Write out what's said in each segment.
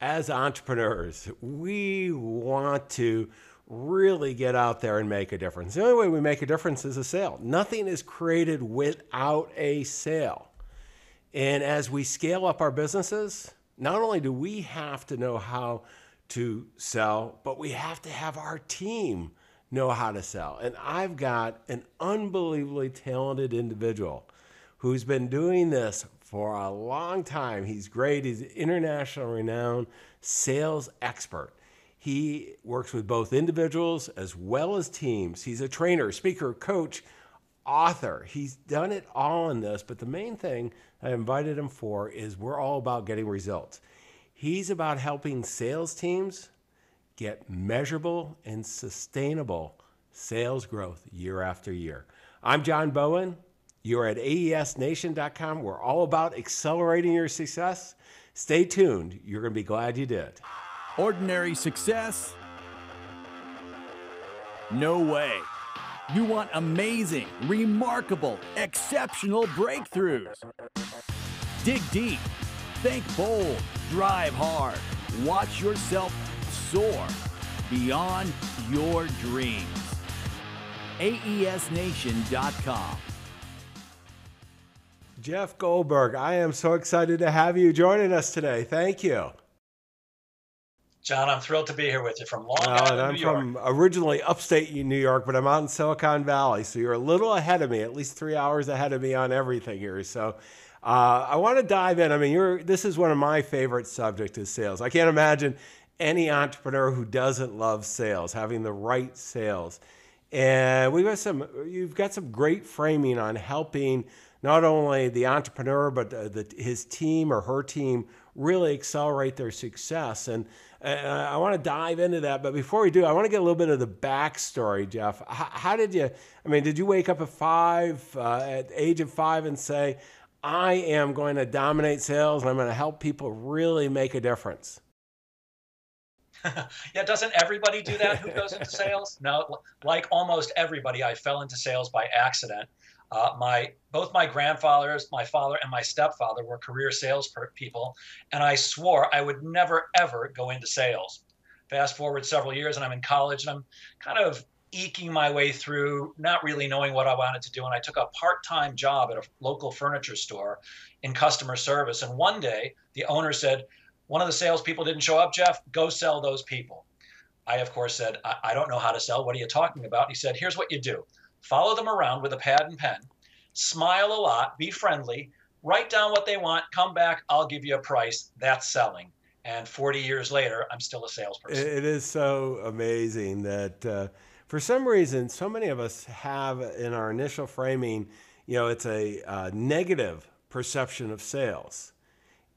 as entrepreneurs, we want to really get out there and make a difference. The only way we make a difference is a sale. Nothing is created without a sale. And as we scale up our businesses, not only do we have to know how to sell, but we have to have our team know how to sell. And I've got an unbelievably talented individual who's been doing this for a long time. He's great. He's international renowned sales expert. He works with both individuals as well as teams. He's a trainer, speaker, coach, author. He's done it all in this, but the main thing I invited him for is we're all about getting results. He's about helping sales teams get measurable and sustainable sales growth year after year. I'm John Bowen. You're at aesnation.com. We're all about accelerating your success. Stay tuned. You're going to be glad you did. Ordinary success? No way. You want amazing, remarkable, exceptional breakthroughs. Dig deep, think bold, drive hard, watch yourself soar beyond your dreams. AESNation.com. Jeff Goldberg, I am so excited to have you joining us today. Thank you. John, I'm thrilled to be here with you from Long Island, and I'm New York. from originally upstate New York, but I'm out in Silicon Valley, so you're a little ahead of me, at least three hours ahead of me on everything here. So uh, I want to dive in. I mean, you're this is one of my favorite subjects is sales. I can't imagine any entrepreneur who doesn't love sales, having the right sales. And we've got some, you've got some great framing on helping not only the entrepreneur but uh, the, his team or her team really accelerate their success. And uh, I want to dive into that. But before we do, I want to get a little bit of the backstory, Jeff. How, how did you? I mean, did you wake up at five, uh, at age of five, and say, "I am going to dominate sales, and I'm going to help people really make a difference"? yeah, doesn't everybody do that who goes into sales? No, like almost everybody, I fell into sales by accident. Uh, my both my grandfathers, my father, and my stepfather were career sales people, and I swore I would never ever go into sales. Fast forward several years, and I'm in college, and I'm kind of eking my way through, not really knowing what I wanted to do. And I took a part-time job at a local furniture store in customer service. And one day, the owner said, "One of the salespeople didn't show up, Jeff. Go sell those people." I, of course, said, I, I don't know how to sell. What are you talking about? And he said, Here's what you do follow them around with a pad and pen, smile a lot, be friendly, write down what they want, come back, I'll give you a price. That's selling. And 40 years later, I'm still a salesperson. It is so amazing that uh, for some reason, so many of us have in our initial framing, you know, it's a uh, negative perception of sales.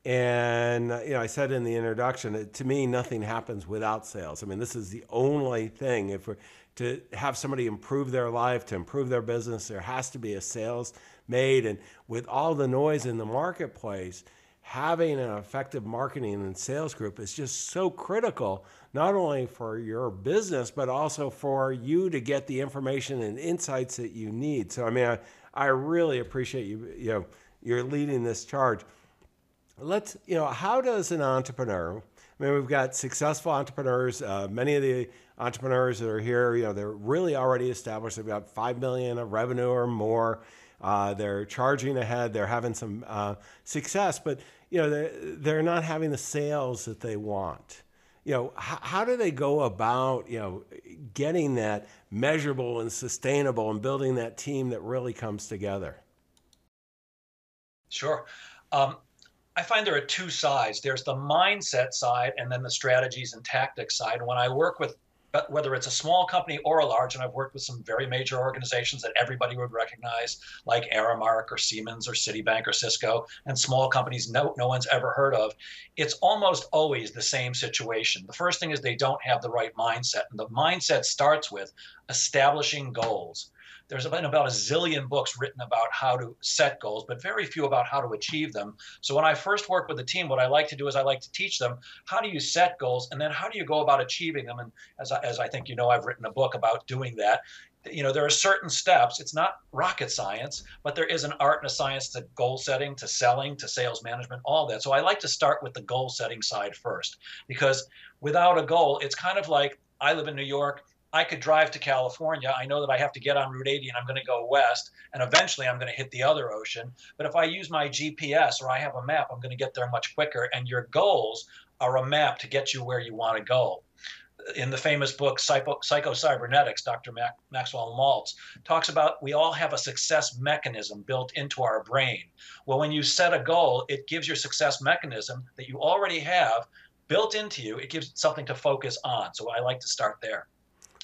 And uh, you know, I said in the introduction, to me, nothing happens without sales. I mean, this is the only thing. If we're to have somebody improve their life, to improve their business, there has to be a sales made. And with all the noise in the marketplace, having an effective marketing and sales group is just so critical, not only for your business, but also for you to get the information and insights that you need. So, I mean, I, I really appreciate you, you know, you're leading this charge. Let's, you know, how does an entrepreneur, I mean, we've got successful entrepreneurs. Uh, many of the entrepreneurs that are here, you know, they're really already established. They've got five million of revenue or more. Uh, they're charging ahead. They're having some uh, success, but you know, they're, they're not having the sales that they want. You know, how, how do they go about, you know, getting that measurable and sustainable and building that team that really comes together? Sure. Um, I find there are two sides. There's the mindset side and then the strategies and tactics side. And when I work with whether it's a small company or a large, and I've worked with some very major organizations that everybody would recognize, like Aramark or Siemens or Citibank or Cisco, and small companies no, no one's ever heard of, it's almost always the same situation. The first thing is they don't have the right mindset. And the mindset starts with establishing goals. There's been about a zillion books written about how to set goals, but very few about how to achieve them. So when I first work with a team, what I like to do is I like to teach them how do you set goals and then how do you go about achieving them. And as I, as I think you know, I've written a book about doing that. you know there are certain steps it's not rocket science but there is an art and a science to goal setting to selling to sales management all that so i like to start with the goal setting side first because without a goal it's kind of like i live in new york i could drive to california i know that i have to get on route 80 and i'm going to go west and eventually i'm going to hit the other ocean but if i use my gps or i have a map i'm going to get there much quicker and your goals are a map to get you where you want to go in the famous book Psycho, Psycho-Cybernetics, Dr. Mac, Maxwell Maltz talks about we all have a success mechanism built into our brain. Well, when you set a goal, it gives your success mechanism that you already have built into you. It gives something to focus on. So I like to start there.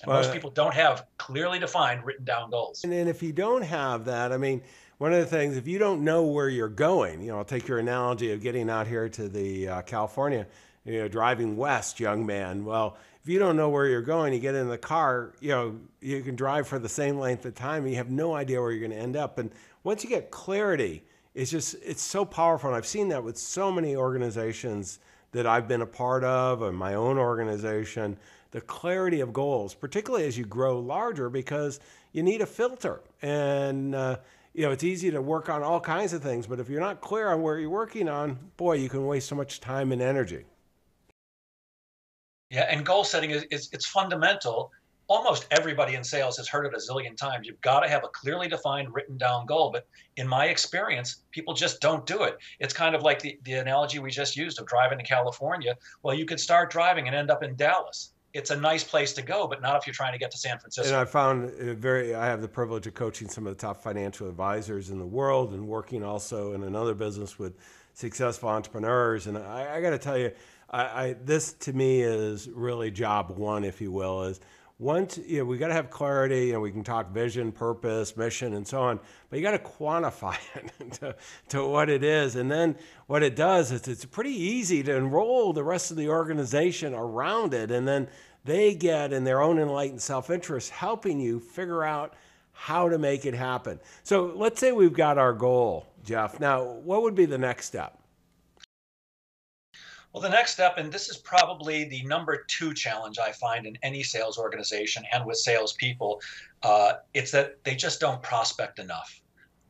And well, most people don't have clearly defined written down goals. And, and if you don't have that, I mean, one of the things, if you don't know where you're going, you know, I'll take your analogy of getting out here to the uh, California, you know, driving west, young man. Well, if you don't know where you're going, you get in the car, you know, you can drive for the same length of time and you have no idea where you're going to end up. And once you get clarity, it's just, it's so powerful. And I've seen that with so many organizations that I've been a part of and my own organization, the clarity of goals, particularly as you grow larger, because you need a filter. And, uh, you know, it's easy to work on all kinds of things, but if you're not clear on where you're working on, boy, you can waste so much time and energy. Yeah, and goal setting is, is it's fundamental. Almost everybody in sales has heard it a zillion times. You've got to have a clearly defined, written down goal. But in my experience, people just don't do it. It's kind of like the, the analogy we just used of driving to California. Well, you could start driving and end up in Dallas it's a nice place to go, but not if you're trying to get to San Francisco. And I found very, I have the privilege of coaching some of the top financial advisors in the world and working also in another business with successful entrepreneurs. And I, I got to tell you, I, I, this to me is really job one, if you will, is once you know we got to have clarity and we can talk vision purpose mission and so on but you got to quantify it to, to what it is. And then what it does is it's pretty easy to enroll the rest of the organization around it and then they get in their own enlightened self-interest helping you figure out how to make it happen. So let's say we've got our goal jeff. Now what would be the next step well, the next step, and this is probably the number two challenge I find in any sales organization and with salespeople, uh, it's that they just don't prospect enough.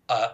Uh,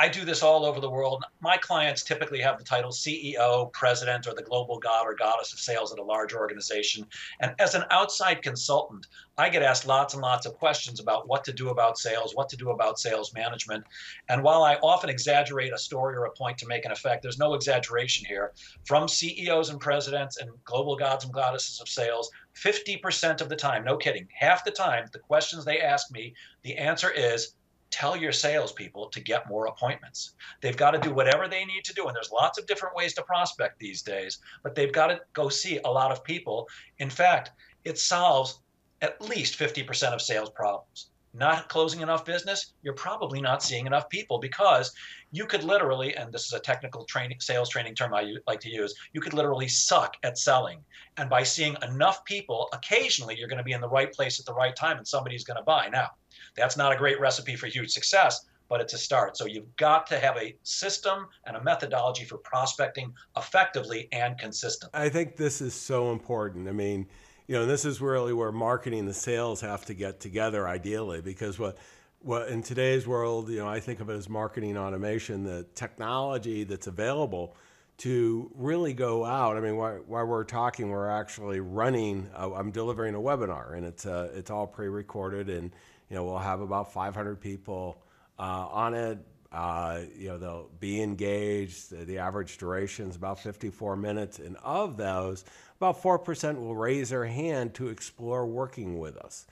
I do this all over the world. My clients typically have the title CEO, president, or the global god or goddess of sales at a large organization. And as an outside consultant, I get asked lots and lots of questions about what to do about sales, what to do about sales management. And while I often exaggerate a story or a point to make an effect, there's no exaggeration here. From CEOs and presidents and global gods and goddesses of sales, 50% of the time, no kidding, half the time, the questions they ask me, the answer is, tell your salespeople to get more appointments. They've got to do whatever they need to do. And there's lots of different ways to prospect these days, but they've got to go see a lot of people. In fact, it solves at least 50% of sales problems. Not closing enough business, you're probably not seeing enough people because you could literally, and this is a technical training, sales training term I like to use, you could literally suck at selling. And by seeing enough people, occasionally you're going to be in the right place at the right time and somebody's going to buy. Now, that's not a great recipe for huge success, but it's a start. So you've got to have a system and a methodology for prospecting effectively and consistently. I think this is so important. I mean, you know, this is really where marketing and sales have to get together ideally because what what in today's world, you know, I think of it as marketing automation, the technology that's available to really go out. I mean, while, while we're talking, we're actually running. Uh, I'm delivering a webinar, and it's uh, it's all pre-recorded, and you know, we'll have about 500 people uh, on it. Uh, you know, they'll be engaged. The, average duration is about 54 minutes, and of those, about 4% will raise their hand to explore working with us.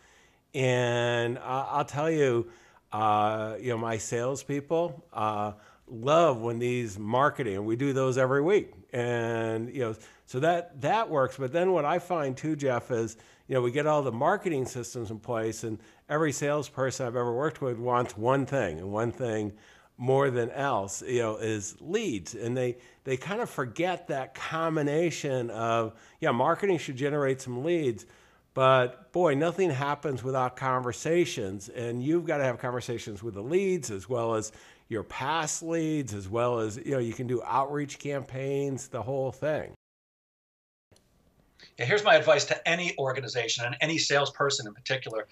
And I'll tell you, uh, you know, my salespeople uh, love when these marketing, and we do those every week, and you know, so that that works. But then what I find too, Jeff, is you know, we get all the marketing systems in place, and every salesperson I've ever worked with wants one thing, and one thing more than else, you know, is leads. And they they kind of forget that combination of yeah, marketing should generate some leads, but boy, nothing happens without conversations, and you've got to have conversations with the leads as well as your past leads, as well as you know, you can do outreach campaigns, the whole thing. Yeah, here's my advice to any organization and any salesperson in particular.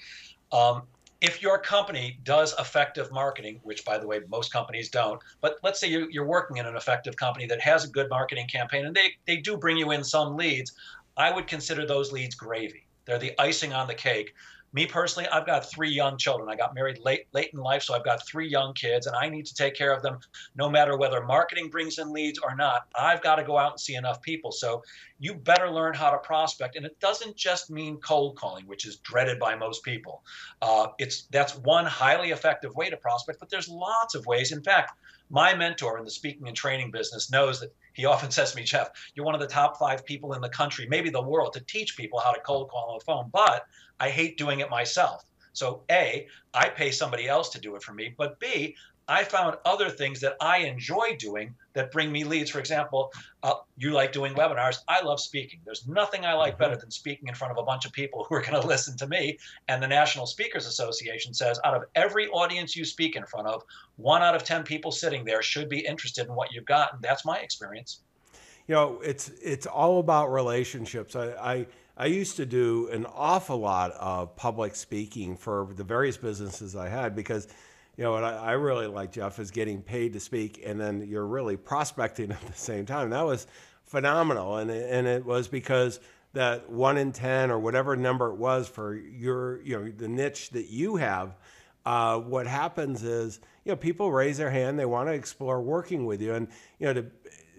Um, if your company does effective marketing, which by the way, most companies don't, but let's say you're, you're working in an effective company that has a good marketing campaign and they, they do bring you in some leads, I would consider those leads gravy. They're the icing on the cake me personally, I've got three young children. I got married late late in life, so I've got three young kids, and I need to take care of them no matter whether marketing brings in leads or not. I've got to go out and see enough people. So you better learn how to prospect, and it doesn't just mean cold calling, which is dreaded by most people. Uh, it's that's one highly effective way to prospect, but there's lots of ways. In fact, my mentor in the speaking and training business knows that he often says to me, Jeff, you're one of the top five people in the country, maybe the world, to teach people how to cold call on the phone. But I hate doing it myself. So, A, I pay somebody else to do it for me. But B, I found other things that I enjoy doing that bring me leads. For example, uh, you like doing webinars. I love speaking. There's nothing I like better than speaking in front of a bunch of people who are going to listen to me. And the National Speakers Association says out of every audience you speak in front of, one out of 10 people sitting there should be interested in what you've got. And that's my experience. You know, it's it's all about relationships. I, I I used to do an awful lot of public speaking for the various businesses I had because, you know, what I, I really like, Jeff, is getting paid to speak and then you're really prospecting at the same time. That was phenomenal. And, and it was because that one in 10 or whatever number it was for your, you know, the niche that you have, uh, what happens is, you know, people raise their hand, they want to explore working with you. And, you know, to,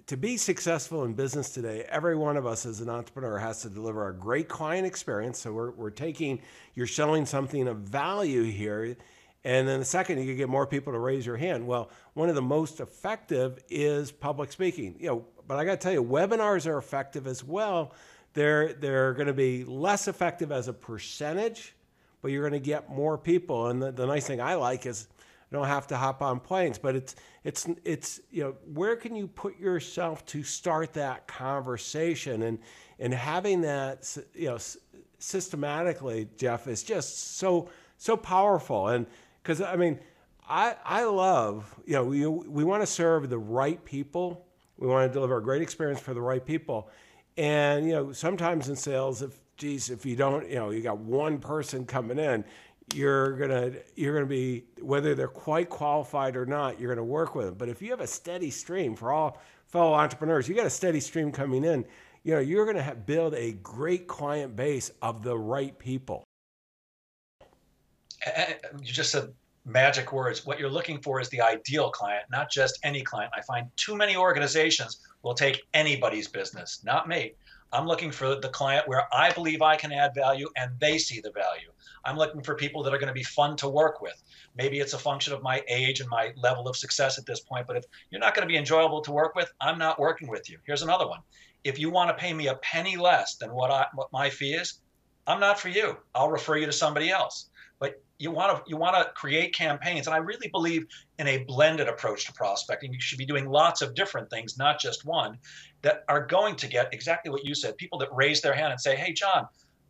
to be successful in business today, every one of us as an entrepreneur has to deliver a great client experience. So we're, we're taking, you're selling something of value here. And then the second, you can get more people to raise your hand. Well, one of the most effective is public speaking. You know, but I got to tell you, webinars are effective as well. They're they're going to be less effective as a percentage, but you're going to get more people. And the, the nice thing I like is don't have to hop on planes. But it's it's it's you know where can you put yourself to start that conversation and and having that you know systematically, Jeff, is just so so powerful. And because I mean, I I love you know we we want to serve the right people. We want to deliver a great experience for the right people. And you know sometimes in sales, if geez, if you don't, you know, you got one person coming in, you're gonna you're gonna be whether they're quite qualified or not you're gonna work with them. But if you have a steady stream for all fellow entrepreneurs you got a steady stream coming in you know you're gonna have, build a great client base of the right people. You just said magic words. What you're looking for is the ideal client not just any client. I find too many organizations will take anybody's business not me. I'm looking for the client where I believe I can add value and they see the value. I'm looking for people that are going to be fun to work with. Maybe it's a function of my age and my level of success at this point, but if you're not going to be enjoyable to work with, I'm not working with you. Here's another one. If you want to pay me a penny less than what I what my fee is, I'm not for you. I'll refer you to somebody else. But you want to you want to create campaigns, and I really believe in a blended approach to prospecting. You should be doing lots of different things, not just one, that are going to get exactly what you said. People that raise their hand and say, "Hey, John,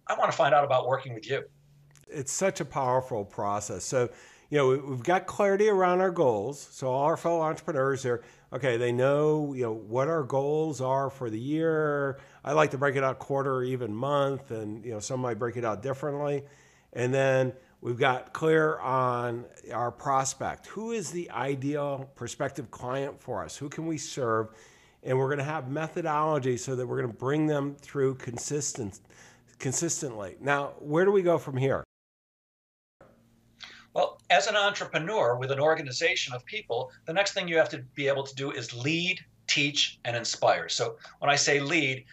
I want to find out about working with you." It's such a powerful process. So, you know, we've got clarity around our goals. So all our fellow entrepreneurs are okay. They know you know what our goals are for the year. I like to break it out quarter even month, and you know some might break it out differently. And then we've got clear on our prospect. Who is the ideal prospective client for us? Who can we serve? And we're going to have methodology so that we're going to bring them through consistent, consistently. Now, where do we go from here? Well, as an entrepreneur with an organization of people, the next thing you have to be able to do is lead, teach, and inspire. So when I say lead,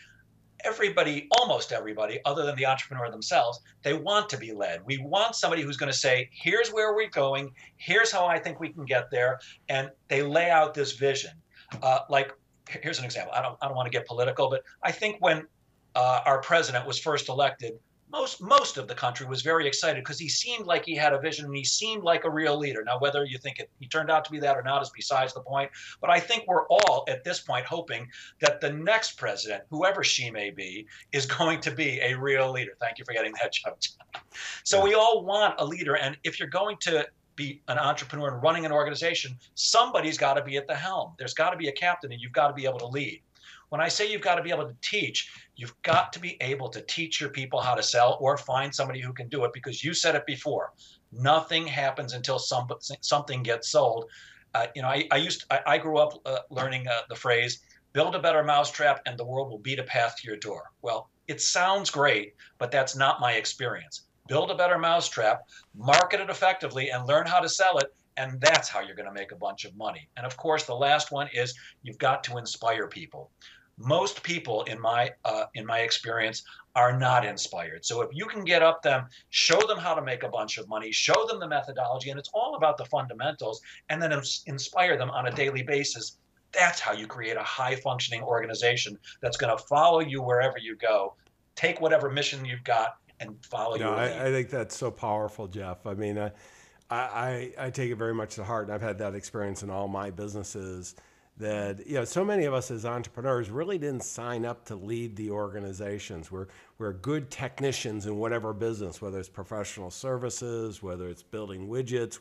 everybody, almost everybody, other than the entrepreneur themselves, they want to be led. We want somebody who's going to say, here's where we're going, here's how I think we can get there, and they lay out this vision. Uh, like, here's an example. I don't, I don't want to get political, but I think when uh, our president was first elected, most most of the country was very excited because he seemed like he had a vision and he seemed like a real leader. Now, whether you think it, he turned out to be that or not is besides the point. But I think we're all at this point hoping that the next president, whoever she may be, is going to be a real leader. Thank you for getting that joke. So we all want a leader, and if you're going to be an entrepreneur and running an organization, somebody's got to be at the helm. There's got to be a captain, and you've got to be able to lead. When I say you've got to be able to teach, you've got to be able to teach your people how to sell or find somebody who can do it because you said it before. Nothing happens until some, something gets sold. Uh, you know, I, I used I, I grew up uh, learning uh, the phrase build a better mousetrap and the world will beat a path to your door. Well, it sounds great, but that's not my experience. Build a better mousetrap, market it effectively, and learn how to sell it. And that's how you're going to make a bunch of money. And of course, the last one is you've got to inspire people. Most people, in my uh, in my experience, are not inspired. So if you can get up them, show them how to make a bunch of money, show them the methodology, and it's all about the fundamentals, and then inspire them on a daily basis that's how you create a high functioning organization that's going to follow you wherever you go, take whatever mission you've got, and follow you. I, I, think that's so powerful, Jeff. I mean, I, I, I take it very much to heart, and I've had that experience in all my businesses. That you know, so many of us as entrepreneurs really didn't sign up to lead the organizations. We're we're good technicians in whatever business, whether it's professional services, whether it's building widgets,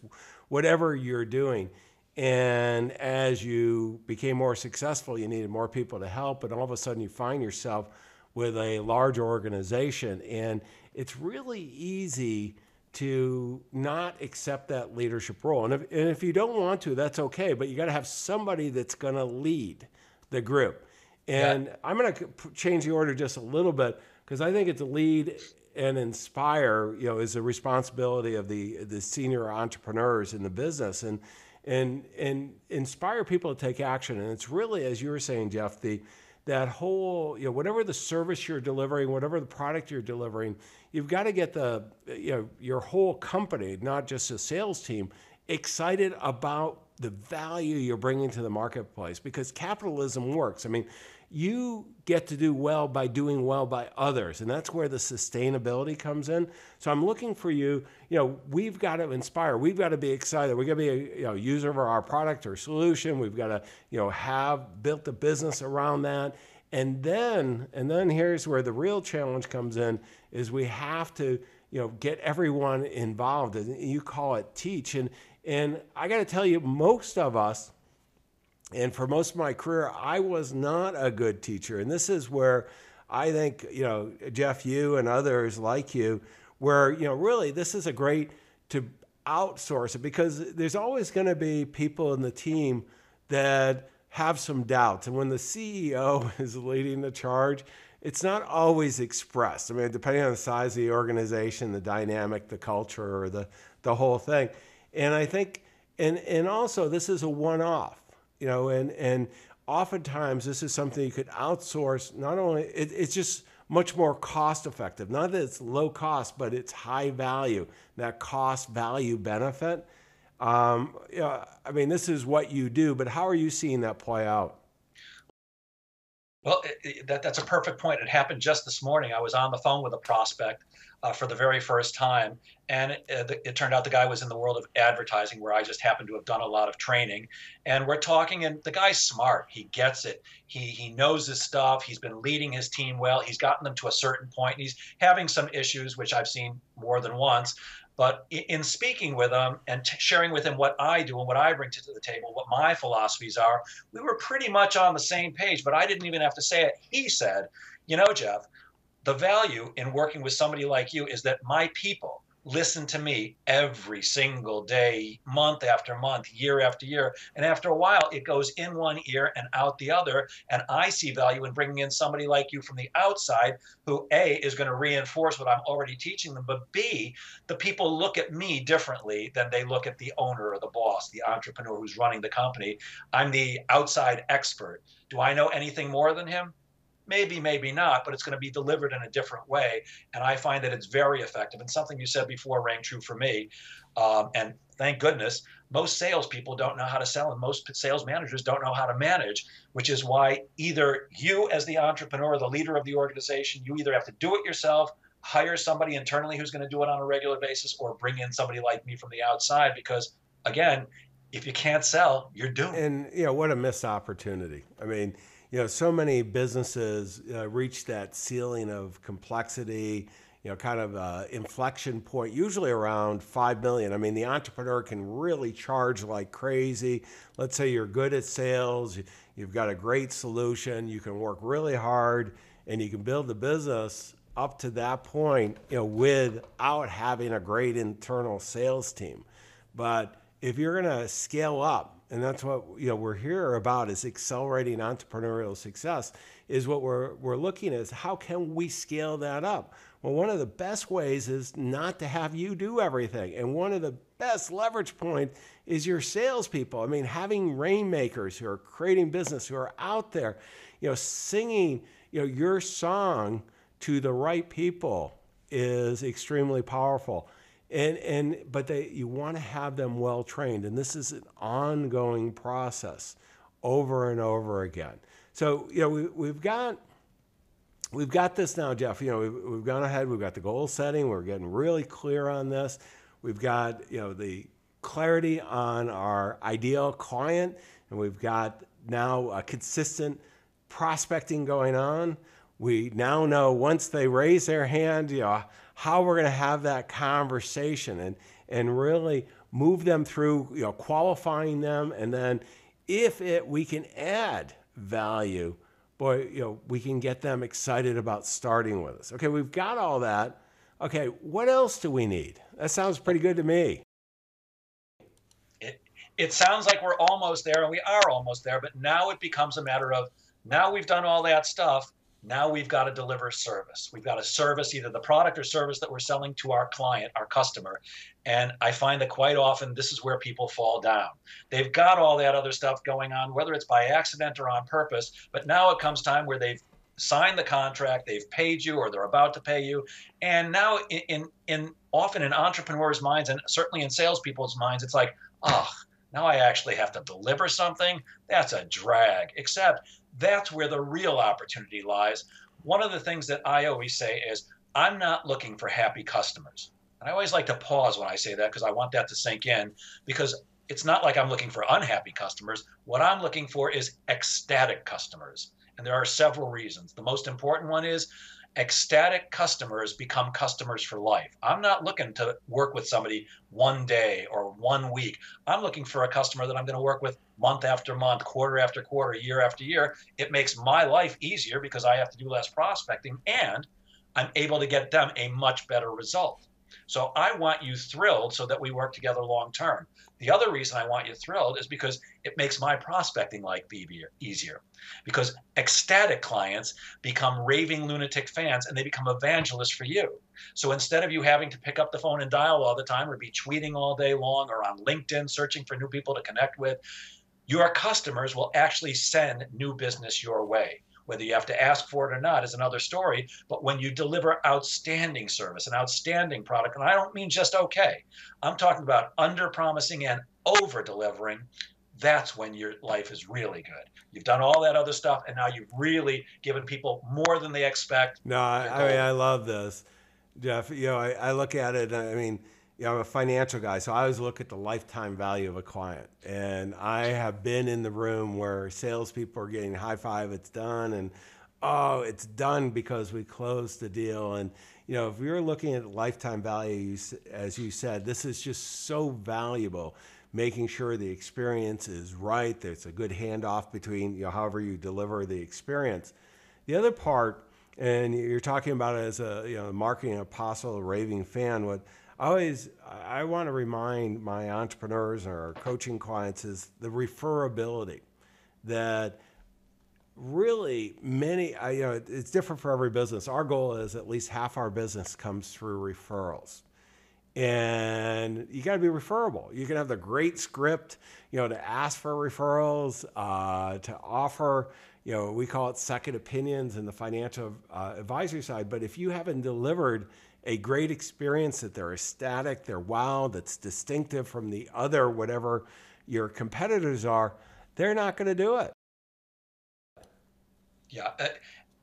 whatever you're doing and as you became more successful, you needed more people to help. And all of a sudden, you find yourself with a large organization. And it's really easy to not accept that leadership role. And if, and if you don't want to, that's okay. But you got to have somebody that's going to lead the group. And yeah. I'm going to change the order just a little bit because I think it's lead and inspire. You know, is a responsibility of the the senior entrepreneurs in the business. And and and inspire people to take action. And it's really, as you were saying, Jeff, the that whole you know whatever the service you're delivering, whatever the product you're delivering, you've got to get the you know your whole company, not just a sales team, excited about the value you're bringing to the marketplace because capitalism works. I mean, you get to do well by doing well by others and that's where the sustainability comes in. So i'm looking for you you know we've got to inspire. We've got to be excited. We've got to be a you know, user of our product or solution. We've got to you know have built a business around that. And then and then here's where the real challenge comes in is we have to you know get everyone involved. And you call it teach. And and i got to tell you most of us and for most of my career, I was not a good teacher. And this is where I think, you know, Jeff, you and others like you, where, you know, really this is a great to outsource it because there's always going to be people in the team that have some doubts. And when the CEO is leading the charge, it's not always expressed. I mean, depending on the size of the organization, the dynamic, the culture, or the, the whole thing. And I think, and, and also, this is a one off you know, and and oftentimes this is something you could outsource. Not only it, it's just much more cost effective. Not that it's low cost, but it's high value. That cost value benefit. Um, I mean, this is what you do, but how are you seeing that play out? Well, it, it, that, that's a perfect point. It happened just this morning. I was on the phone with a prospect uh, for the very first time. And it, it, it, turned out the guy was in the world of advertising, where I just happened to have done a lot of training. And we're talking, and the guy's smart. He gets it. He he knows his stuff. He's been leading his team well. He's gotten them to a certain point. And he's having some issues, which I've seen more than once. But in speaking with him and t- sharing with him what I do and what I bring to the table, what my philosophies are, we were pretty much on the same page. But I didn't even have to say it. He said, "You know, Jeff." the value in working with somebody like you is that my people listen to me every single day, month after month, year after year. And after a while, it goes in one ear and out the other. And I see value in bringing in somebody like you from the outside who, A, is going to reinforce what I'm already teaching them, but B, the people look at me differently than they look at the owner or the boss, the entrepreneur who's running the company. I'm the outside expert. Do I know anything more than him? Maybe, maybe not, but it's going to be delivered in a different way. And I find that it's very effective. And something you said before rang true for me. Um, and thank goodness, most salespeople don't know how to sell, and most sales managers don't know how to manage, which is why either you, as the entrepreneur, the leader of the organization, you either have to do it yourself, hire somebody internally who's going to do it on a regular basis, or bring in somebody like me from the outside. Because again, if you can't sell, you're doomed. And you know what a missed opportunity. I mean, you know, so many businesses uh, reach that ceiling of complexity. you know, kind of uh, inflection point, usually around five million. I mean, the entrepreneur can really charge like crazy. Let's say you're good at sales, you've got a great solution, you can work really hard, and you can build the business up to that point, you know, without having a great internal sales team. But if you're going to scale up, and that's what you know we're here about is accelerating entrepreneurial success is what we're we're looking at is how can we scale that up? Well one of the best ways is not to have you do everything. And one of the best leverage point is your salespeople. I mean having rainmakers who are creating business who are out there you know singing you know your song to the right people is extremely powerful and and but they you want to have them well trained. And this is an ongoing process over and over again. So you know we, we've got we've got this now jeff. You know we've, we've gone ahead we've got the goal setting. We're getting really clear on this. We've got you know the clarity on our ideal client. And we've got now a consistent prospecting going on. We now know once they raise their hand you know how we're going to have that conversation and, and really move them through, you know, qualifying them. And then if it, we can add value, boy, you know, we can get them excited about starting with us. Okay, we've got all that. Okay, what else do we need? That sounds pretty good to me. It, it sounds like we're almost there, and we are almost there, but now it becomes a matter of now we've done all that stuff. Now we've got to deliver service. We've got to service either the product or service that we're selling to our client, our customer. And I find that quite often this is where people fall down. They've got all that other stuff going on, whether it's by accident or on purpose, but now it comes time where they've signed the contract, they've paid you or they're about to pay you. And now in in, in often in entrepreneurs' minds and certainly in salespeople's minds, it's like, oh, now I actually have to deliver something. That's a drag. Except that's where the real opportunity lies. One of the things that I always say is, I'm not looking for happy customers. And I always like to pause when I say that because I want that to sink in because it's not like I'm looking for unhappy customers. What I'm looking for is ecstatic customers. And there are several reasons. The most important one is ecstatic customers become customers for life. I'm not looking to work with somebody one day or one week. I'm looking for a customer that I'm going to work with month after month, quarter after quarter, year after year. It makes my life easier because I have to do less prospecting and I'm able to get them a much better result. So I want you thrilled so that we work together long term. The other reason I want you thrilled is because it makes my prospecting life easier. Because ecstatic clients become raving lunatic fans and they become evangelists for you. So instead of you having to pick up the phone and dial all the time or be tweeting all day long or on LinkedIn searching for new people to connect with, your customers will actually send new business your way. Whether you have to ask for it or not is another story. But when you deliver outstanding service, an outstanding product, and I don't mean just okay, I'm talking about under promising and over delivering, that's when your life is really good. You've done all that other stuff, and now you've really given people more than they expect. No, I, I mean, I love this, Jeff. You know, I, I look at it, I mean, you know, I'm a financial guy, so I always look at the lifetime value of a client. And I have been in the room where salespeople are getting high five, it's done, and oh, it's done because we closed the deal. And you know, if you're looking at lifetime value, as you said, this is just so valuable. Making sure the experience is right, there's a good handoff between you know, however you deliver the experience. The other part, and you're talking about it as a you know marketing apostle, a raving fan. What I always I want to remind my entrepreneurs or coaching clients is the referability that really many I, you know it's different for every business. Our goal is at least half our business comes through referrals. And you got to be referable. You can have the great script you know to ask for referrals uh, to offer you know we call it second opinions in the financial uh, advisory side. But if you haven't delivered a great experience that they're ecstatic, they're wow, that's distinctive from the other, whatever your competitors are, they're not going to do it. Yeah. Uh,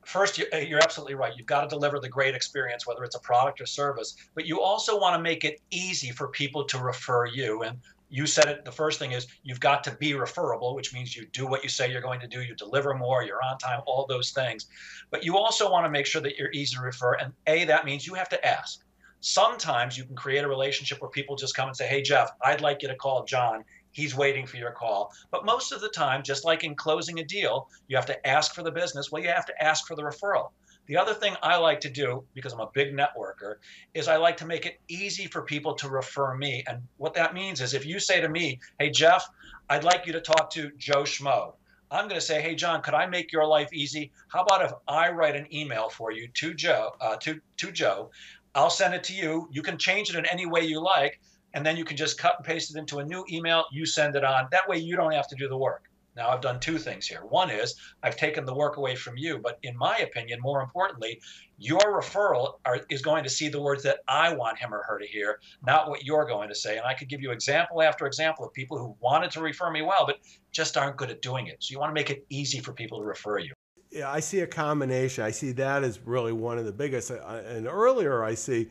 first, uh, you're absolutely right. You've got to deliver the great experience, whether it's a product or service, but you also want to make it easy for people to refer you. And you said it the first thing is you've got to be referable which means you do what you say you're going to do you deliver more you're on time all those things. But you also want to make sure that you're easy to refer and a that means you have to ask. Sometimes you can create a relationship where people just come and say hey jeff i'd like you to call john. He's waiting for your call. But most of the time just like in closing a deal you have to ask for the business. Well you have to ask for the referral the other thing I like to do, because I'm a big networker, is I like to make it easy for people to refer me. And what that means is if you say to me, hey, Jeff, I'd like you to talk to Joe Schmo. I'm going to say, hey, John, could I make your life easy? How about if I write an email for you to Joe, uh, to, to Joe? I'll send it to you. You can change it in any way you like. And then you can just cut and paste it into a new email. You send it on. That way you don't have to do the work. Now, I've done two things here. One is I've taken the work away from you, but in my opinion, more importantly, your referral are, is going to see the words that I want him or her to hear, not what you're going to say. And I could give you example after example of people who wanted to refer me well, but just aren't good at doing it. So you want to make it easy for people to refer you. Yeah, I see a combination. I see that as really one of the biggest. And earlier, I see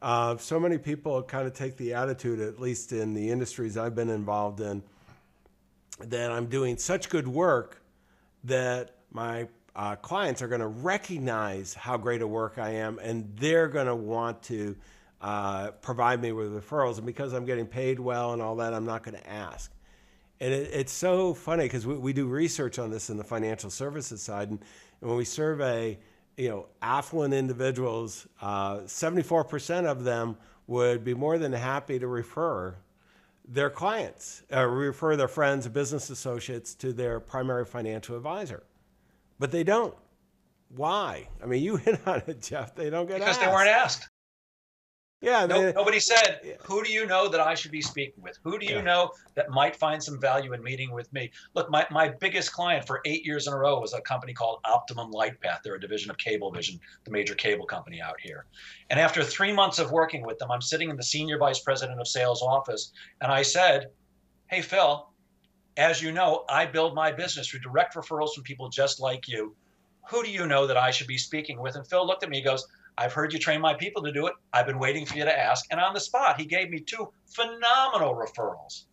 uh, so many people kind of take the attitude, at least in the industries I've been involved in that I'm doing such good work that my uh, clients are going to recognize how great a work I am, and they're going to want to uh, provide me with referrals. And because I'm getting paid well and all that, I'm not going to ask. And it, it's so funny because we, we, do research on this in the financial services side, and, and when we survey, you know, affluent individuals, uh, 74% of them would be more than happy to refer their clients, uh, refer their friends, business associates to their primary financial advisor. But they don't. Why? I mean, you hit on it, Jeff. They don't get asked. because asked. they weren't asked. Yeah, no, they, nobody said, "Who do you know that I should be speaking with? Who do you yeah. know that might find some value in meeting with me?" Look, my, my biggest client for eight years in a row was a company called Optimum Lightpath. They're a division of Cablevision, the major cable company out here. And after three months of working with them, I'm sitting in the senior vice president of sales office, and I said, "Hey, Phil, as you know, I build my business through direct referrals from people just like you. Who do you know that I should be speaking with?" And Phil looked at me, he goes I've heard you train my people to do it. I've been waiting for you to ask. And on the spot, he gave me two phenomenal referrals.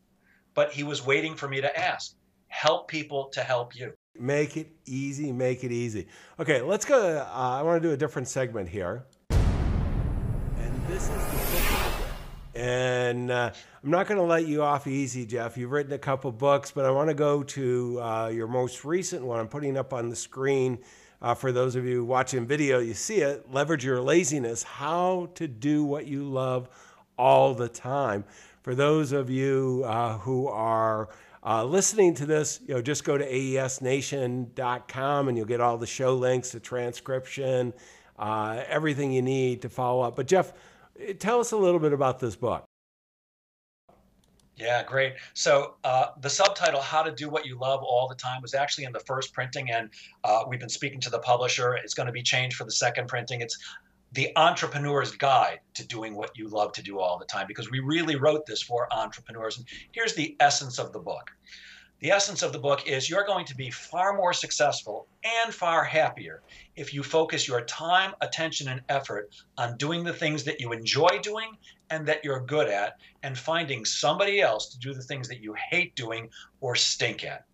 But he was waiting for me to ask. Help people to help you. Make it easy, make it easy. Okay, let's go. Uh, I want to do a different segment here. And this is the book. and uh, I'm not going to let you off easy, Jeff. You've written a couple books, but I want to go to uh, your most recent one. I'm putting up on the screen uh, for those of you watching video, you see it. Leverage your laziness. How to do what you love all the time. For those of you uh, who are uh, listening to this, you know, just go to aesnation.com and you'll get all the show links, the transcription, uh, everything you need to follow up. But Jeff, tell us a little bit about this book. Yeah, great. So uh, the subtitle "How to Do What You Love All the Time" was actually in the first printing, and uh, we've been speaking to the publisher. It's going to be changed for the second printing. It's the entrepreneur's guide to doing what you love to do all the time because we really wrote this for entrepreneurs. And here's the essence of the book. The essence of the book is you're going to be far more successful and far happier if you focus your time, attention, and effort on doing the things that you enjoy doing and that you're good at, and finding somebody else to do the things that you hate doing or stink at.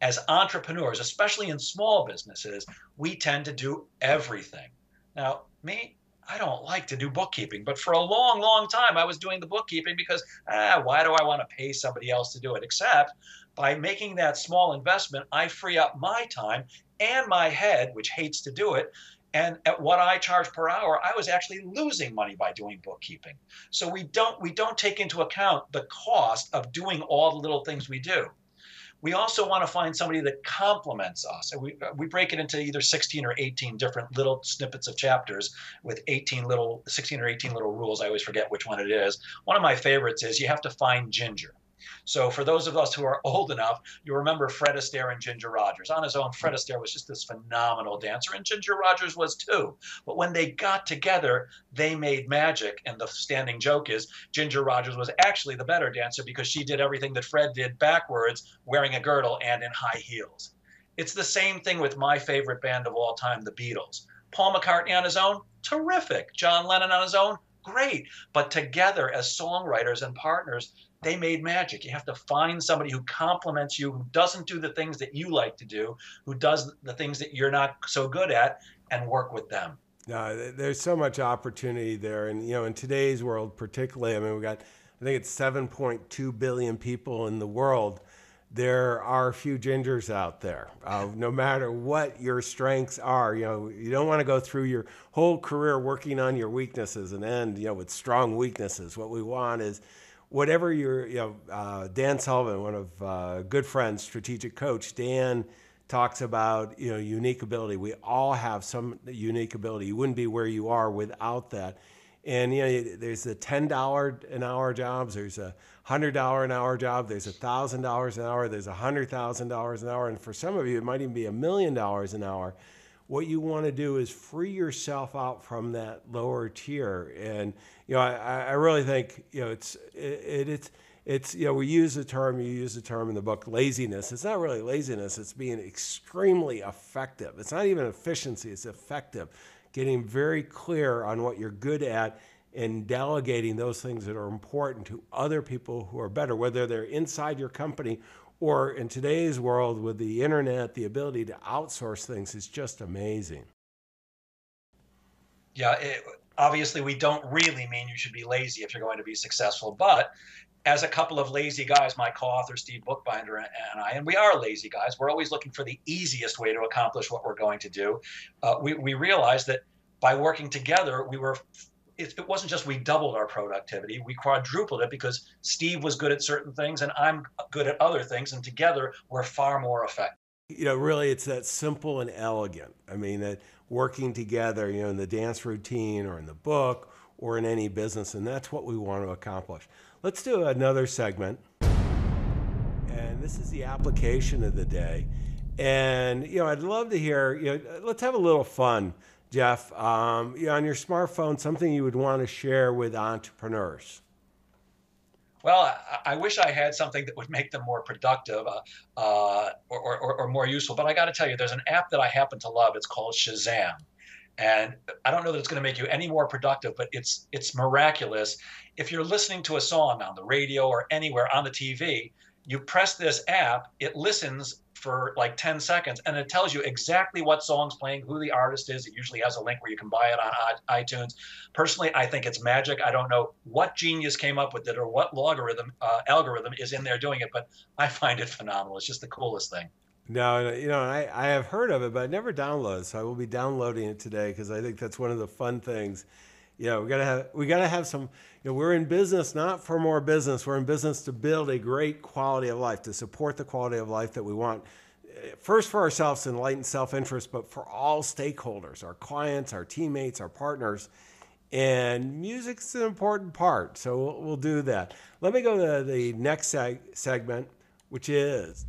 As entrepreneurs, especially in small businesses, we tend to do everything. Now, me, I don't like to do bookkeeping, but for a long, long time, I was doing the bookkeeping because, ah, why do I want to pay somebody else to do it? Except by making that small investment, I free up my time and my head, which hates to do it. And at what I charge per hour, I was actually losing money by doing bookkeeping. So we don't we don't take into account the cost of doing all the little things we do. We also want to find somebody that complements us. And we, we break it into either 16 or 18 different little snippets of chapters with 18 little, 16 or 18 little rules. I always forget which one it is. One of my favorites is you have to find ginger. So for those of us who are old enough, you remember Fred Astaire and Ginger Rogers. On his own, Fred mm-hmm. Astaire was just this phenomenal dancer, and Ginger Rogers was too. But when they got together, they made magic. And the standing joke is Ginger Rogers was actually the better dancer because she did everything that Fred did backwards, wearing a girdle and in high heels. It's the same thing with my favorite band of all time, the Beatles. Paul McCartney on his own, terrific. John Lennon on his own, great. But together as songwriters and partners, they made magic. You have to find somebody who complements you, who doesn't do the things that you like to do, who does the things that you're not so good at, and work with them. No, there's so much opportunity there, and you know, in today's world, particularly, I mean, we got, I think it's 7.2 billion people in the world. There are a few gingers out there. Uh, no matter what your strengths are, you know, you don't want to go through your whole career working on your weaknesses and end, you know, with strong weaknesses. What we want is whatever your, you know, uh, Dan Sullivan, one of uh, good friends, strategic coach, Dan talks about you know unique ability. We all have some unique ability. You wouldn't be where you are without that. And you know, there's the ten dollar an hour jobs. There's a hundred dollar an hour job. There's a thousand dollars an hour. There's a hundred thousand dollars an hour. And for some of you, it might even be a million dollars an hour. What you want to do is free yourself out from that lower tier. And you know, I, I really think you know it's it, it it's it's you know we use the term you use the term in the book laziness. It's not really laziness it's being extremely effective. It's not even efficiency it's effective. Getting very clear on what you're good at and delegating those things that are important to other people who are better whether they're inside your company or in today's world with the internet the ability to outsource things is just amazing yeah it, obviously we don't really mean you should be lazy if you're going to be successful but as a couple of lazy guys, my co-author Steve Bookbinder and I, and we are lazy guys. We're always looking for the easiest way to accomplish what we're going to do. Uh, we we realized that by working together, we were. It, it wasn't just we doubled our productivity; we quadrupled it because Steve was good at certain things and I'm good at other things, and together we're far more effective. You know, really, it's that simple and elegant. I mean, that working together, you know, in the dance routine or in the book or in any business, and that's what we want to accomplish. Let's do another segment. And this is the application of the day. And, you know, I'd love to hear, you know, let's have a little fun, Jeff. Um, on your smartphone, something you would want to share with entrepreneurs. Well, I, I wish I had something that would make them more productive uh, uh, or, or, or more useful. But I got to tell you, there's an app that I happen to love. It's called Shazam and I don't know that it's going to make you any more productive, but it's it's miraculous. If you're listening to a song on the radio or anywhere on the TV, you press this app, it listens for like 10 seconds and it tells you exactly what song's playing, who the artist is. It usually has a link where you can buy it on iTunes. Personally, I think it's magic. I don't know what genius came up with it or what logarithm uh, algorithm is in there doing it, but I find it phenomenal. It's just the coolest thing. No, you know, I, I have heard of it, but I never downloaded. So I will be downloading it today because I think that's one of the fun things. Know, we gotta have we gotta have some. You know, we're in business not for more business. We're in business to build a great quality of life, to support the quality of life that we want. Eh, first for ourselves, enlightened self-interest, but for all stakeholders, our clients, our teammates, our partners. And music's an important part, so we'll, we'll do that. Let me go to the next seg- segment, which is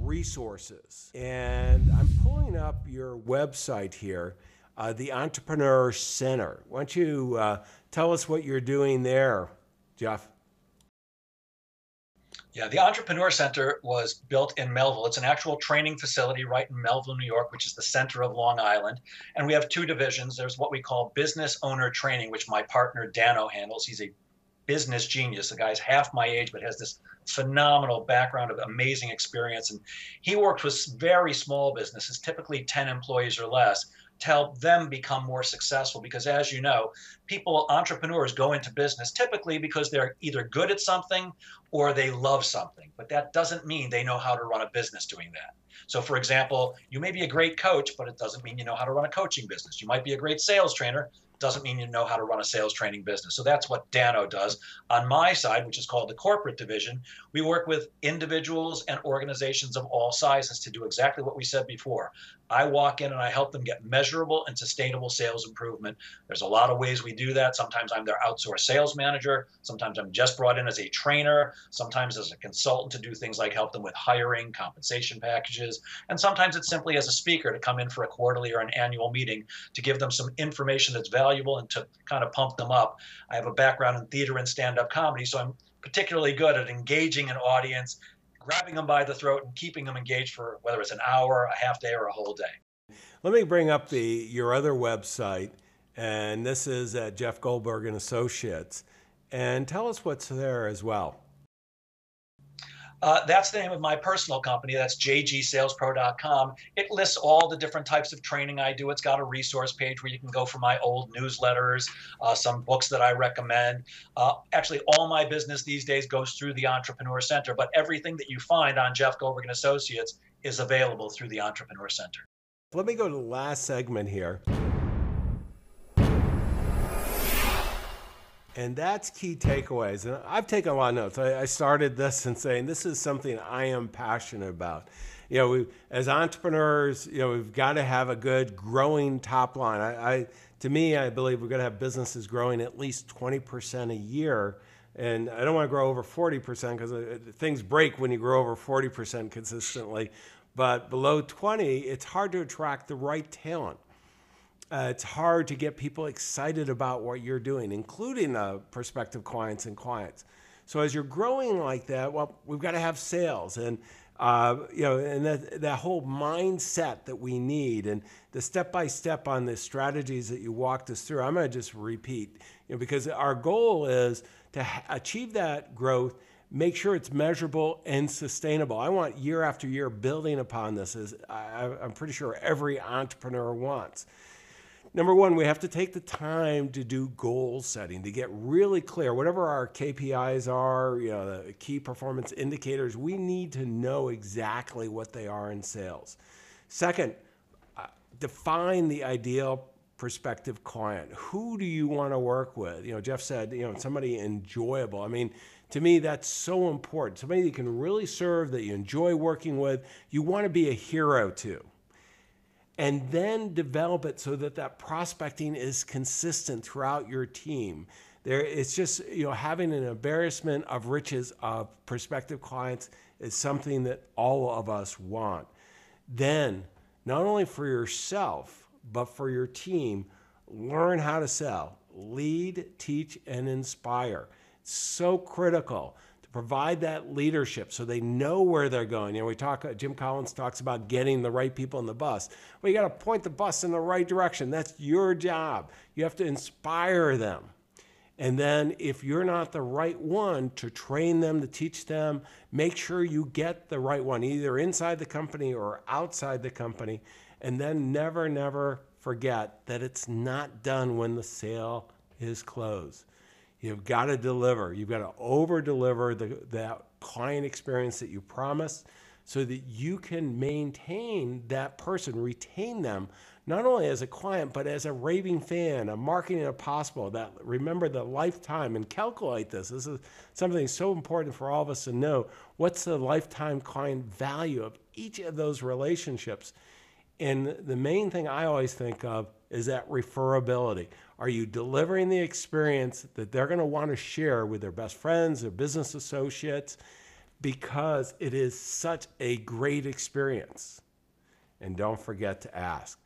resources. And I'm pulling up your website here, uh, the Entrepreneur Center. Why don't you uh, tell us what you're doing there, Jeff? Yeah, the Entrepreneur Center was built in Melville. It's an actual training facility right in Melville, New York, which is the center of Long Island. And we have two divisions. There's what we call business owner training, which my partner Dano handles. He's a business genius. The guy's half my age, but has this phenomenal background of amazing experience. And he worked with very small businesses, typically 10 employees or less, to help them become more successful. Because as you know, people, entrepreneurs go into business typically because they're either good at something or they love something. But that doesn't mean they know how to run a business doing that. So, for example, you may be a great coach, but it doesn't mean you know how to run a coaching business. You might be a great sales trainer, doesn't mean you know how to run a sales training business. So that's what Dano does. On my side, which is called the corporate division, we work with individuals and organizations of all sizes to do exactly what we said before. I walk in and I help them get measurable and sustainable sales improvement. There's a lot of ways we do that. Sometimes I'm their outsourced sales manager. Sometimes I'm just brought in as a trainer. Sometimes as a consultant to do things like help them with hiring, compensation packages. And sometimes it's simply as a speaker to come in for a quarterly or an annual meeting to give them some information that's valuable and to kind of pump them up. I have a background in theater and stand up comedy, so I'm particularly good at engaging an audience grabbing them by the throat and keeping them engaged for whether it's an hour, a half day, or a whole day. Let me bring up the your other website, and this is at Jeff Goldberg and Associates, and tell us what's there as well. Uh, that's the name of my personal company. That's jgsalespro.com. It lists all the different types of training I do. It's got a resource page where you can go for my old newsletters, uh, some books that I recommend. Uh, actually, all my business these days goes through the Entrepreneur Center, but everything that you find on Jeff Goldberg and Associates is available through the Entrepreneur Center. Let me go to the last segment here. And that's key takeaways. And I've taken a lot of notes. I, I started this and saying this is something I am passionate about. You know, we, as entrepreneurs, you know, we've got to have a good growing top line. I, I to me, I believe we're going to have businesses growing at least 20% a year. And I don't want to grow over 40% because uh, things break when you grow over 40% consistently. But below 20, it's hard to attract the right talent uh, it's hard to get people excited about what you're doing, including uh, prospective clients and clients. So as you're growing like that, well, we've got to have sales and uh, you know, and that, that whole mindset that we need and the step by step on the strategies that you walked us through. I'm going to just repeat, you know, because our goal is to ha- achieve that growth, make sure it's measurable and sustainable. I want year after year building upon this, as I, I'm pretty sure every entrepreneur wants. Number one, we have to take the time to do goal setting, to get really clear. Whatever our KPIs are, you know, the key performance indicators, we need to know exactly what they are in sales. Second, uh, define the ideal prospective client. Who do you want to work with? You know, Jeff said, you know, somebody enjoyable. I mean, to me, that's so important. Somebody that can really serve, that you enjoy working with, you want to be a hero to and then develop it so that that prospecting is consistent throughout your team. There, it's just you know having an embarrassment of riches of prospective clients is something that all of us want. Then, not only for yourself but for your team, learn how to sell, lead, teach, and inspire. It's so critical provide that leadership so they know where they're going. You know, we talk, Jim Collins talks about getting the right people in the bus. Well, you got to point the bus in the right direction. That's your job. You have to inspire them. And then, if you're not the right one to train them, to teach them, make sure you get the right one, either inside the company or outside the company. And then never, never forget that it's not done when the sale is closed. You've got to deliver. You've got to over deliver the, that client experience that you promised so that you can maintain that person, retain them, not only as a client, but as a raving fan, a marketing impossible that remember the lifetime and calculate this. This is something so important for all of us to know. What's the lifetime client value of each of those relationships? And the main thing I always think of is that referability. Are you delivering the experience that they're going to want to share with their best friends, their business associates, because it is such a great experience? And don't forget to ask.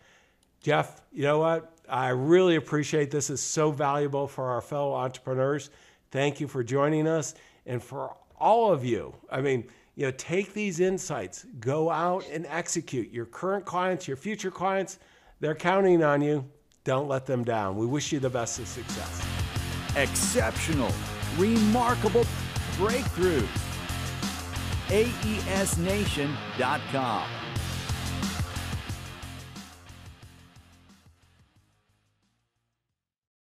Jeff, you know what? I really appreciate this. is so valuable for our fellow entrepreneurs. Thank you for joining us. And for all of you, I mean, you know, take these insights, go out and execute. Your current clients, your future clients, they're counting on you. Don't let them down. We wish you the best of success. Exceptional, remarkable breakthrough. AESNation.com.